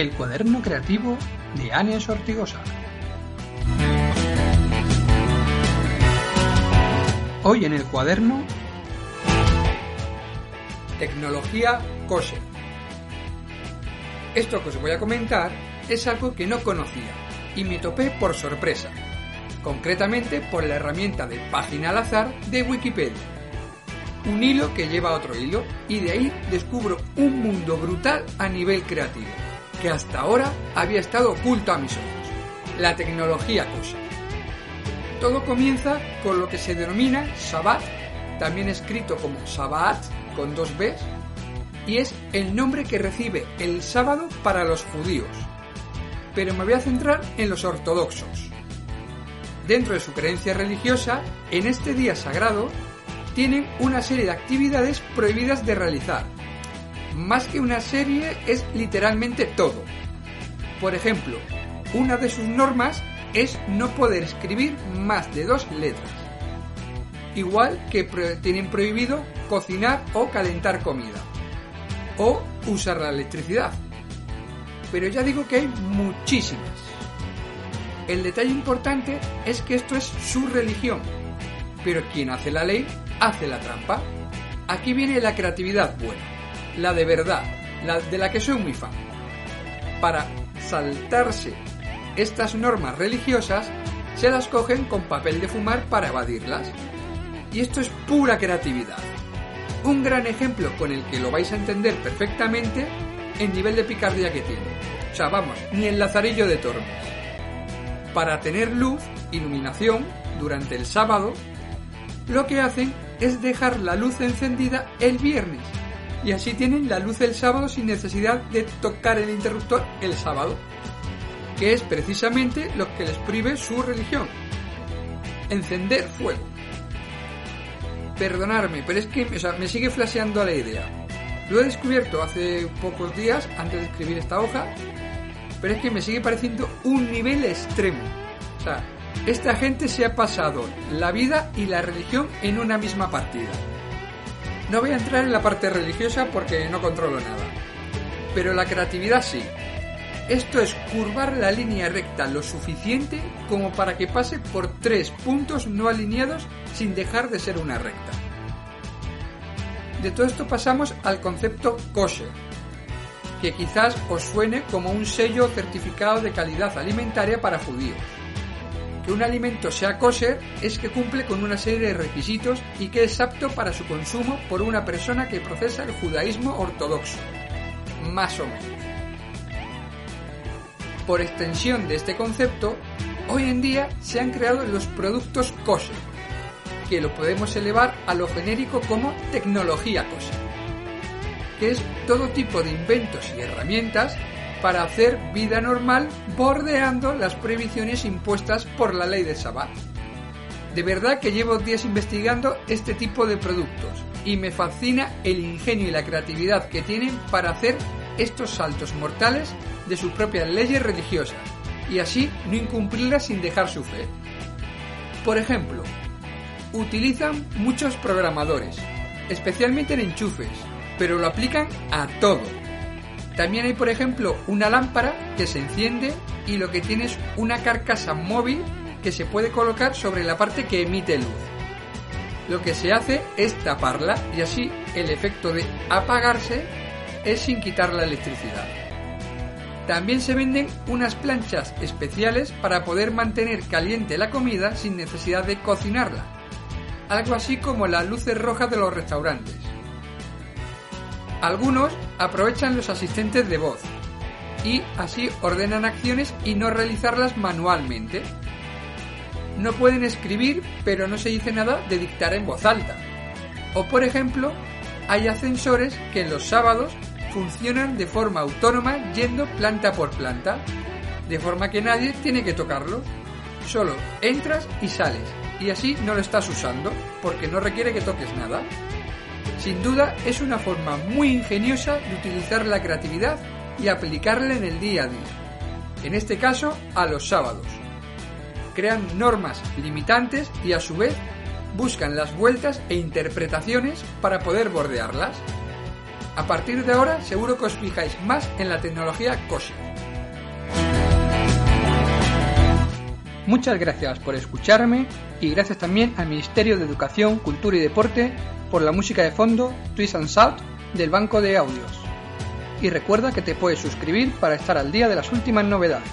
El cuaderno creativo de Ania Sortigosa. Hoy en el cuaderno Tecnología kosher. Esto que os voy a comentar es algo que no conocía y me topé por sorpresa, concretamente por la herramienta de página al azar de Wikipedia. Un hilo que lleva a otro hilo y de ahí descubro un mundo brutal a nivel creativo, que hasta ahora había estado oculto a mis ojos, la tecnología kosher. Todo comienza con lo que se denomina Shabbat, también escrito como Shabbat con dos Bs, y es el nombre que recibe el sábado para los judíos. Pero me voy a centrar en los ortodoxos. Dentro de su creencia religiosa, en este día sagrado, tienen una serie de actividades prohibidas de realizar. Más que una serie, es literalmente todo. Por ejemplo, una de sus normas es no poder escribir más de dos letras. Igual que tienen prohibido cocinar o calentar comida. O usar la electricidad. Pero ya digo que hay muchísimas. El detalle importante es que esto es su religión. Pero quien hace la ley, hace la trampa. Aquí viene la creatividad buena, la de verdad, la de la que soy muy fan. Para saltarse estas normas religiosas se las cogen con papel de fumar para evadirlas. Y esto es pura creatividad. Un gran ejemplo con el que lo vais a entender perfectamente el nivel de picardía que tiene. O sea, vamos, ni el lazarillo de Tormes. Para tener luz, iluminación, durante el sábado, lo que hacen es dejar la luz encendida el viernes. Y así tienen la luz el sábado sin necesidad de tocar el interruptor el sábado que es precisamente lo que les prive su religión. Encender fuego. Perdonarme, pero es que me sigue flasheando la idea. Lo he descubierto hace pocos días, antes de escribir esta hoja, pero es que me sigue pareciendo un nivel extremo. O sea, esta gente se ha pasado la vida y la religión en una misma partida. No voy a entrar en la parte religiosa porque no controlo nada. Pero la creatividad sí. Esto es curvar la línea recta lo suficiente como para que pase por tres puntos no alineados sin dejar de ser una recta. De todo esto pasamos al concepto kosher, que quizás os suene como un sello certificado de calidad alimentaria para judíos. Que un alimento sea kosher es que cumple con una serie de requisitos y que es apto para su consumo por una persona que procesa el judaísmo ortodoxo. Más o menos por extensión de este concepto, hoy en día se han creado los productos kosher, que lo podemos elevar a lo genérico como tecnología kosher, que es todo tipo de inventos y herramientas para hacer vida normal bordeando las prohibiciones impuestas por la ley de Shabbat. De verdad que llevo días investigando este tipo de productos y me fascina el ingenio y la creatividad que tienen para hacer estos saltos mortales de sus propias leyes religiosas y así no incumplirlas sin dejar su fe. Por ejemplo, utilizan muchos programadores, especialmente en enchufes, pero lo aplican a todo. También hay, por ejemplo, una lámpara que se enciende y lo que tiene es una carcasa móvil que se puede colocar sobre la parte que emite luz. Lo que se hace es taparla y así el efecto de apagarse es sin quitar la electricidad. También se venden unas planchas especiales para poder mantener caliente la comida sin necesidad de cocinarla, algo así como las luces rojas de los restaurantes. Algunos aprovechan los asistentes de voz y así ordenan acciones y no realizarlas manualmente. No pueden escribir, pero no se dice nada de dictar en voz alta. O por ejemplo, hay ascensores que en los sábados funcionan de forma autónoma yendo planta por planta, de forma que nadie tiene que tocarlos. Solo entras y sales, y así no lo estás usando, porque no requiere que toques nada. Sin duda es una forma muy ingeniosa de utilizar la creatividad y aplicarla en el día a día. En este caso, a los sábados. Crean normas limitantes y a su vez buscan las vueltas e interpretaciones para poder bordearlas. A partir de ahora seguro que os fijáis más en la tecnología COSI. Muchas gracias por escucharme y gracias también al Ministerio de Educación, Cultura y Deporte por la música de fondo Twist and Shout del Banco de Audios. Y recuerda que te puedes suscribir para estar al día de las últimas novedades.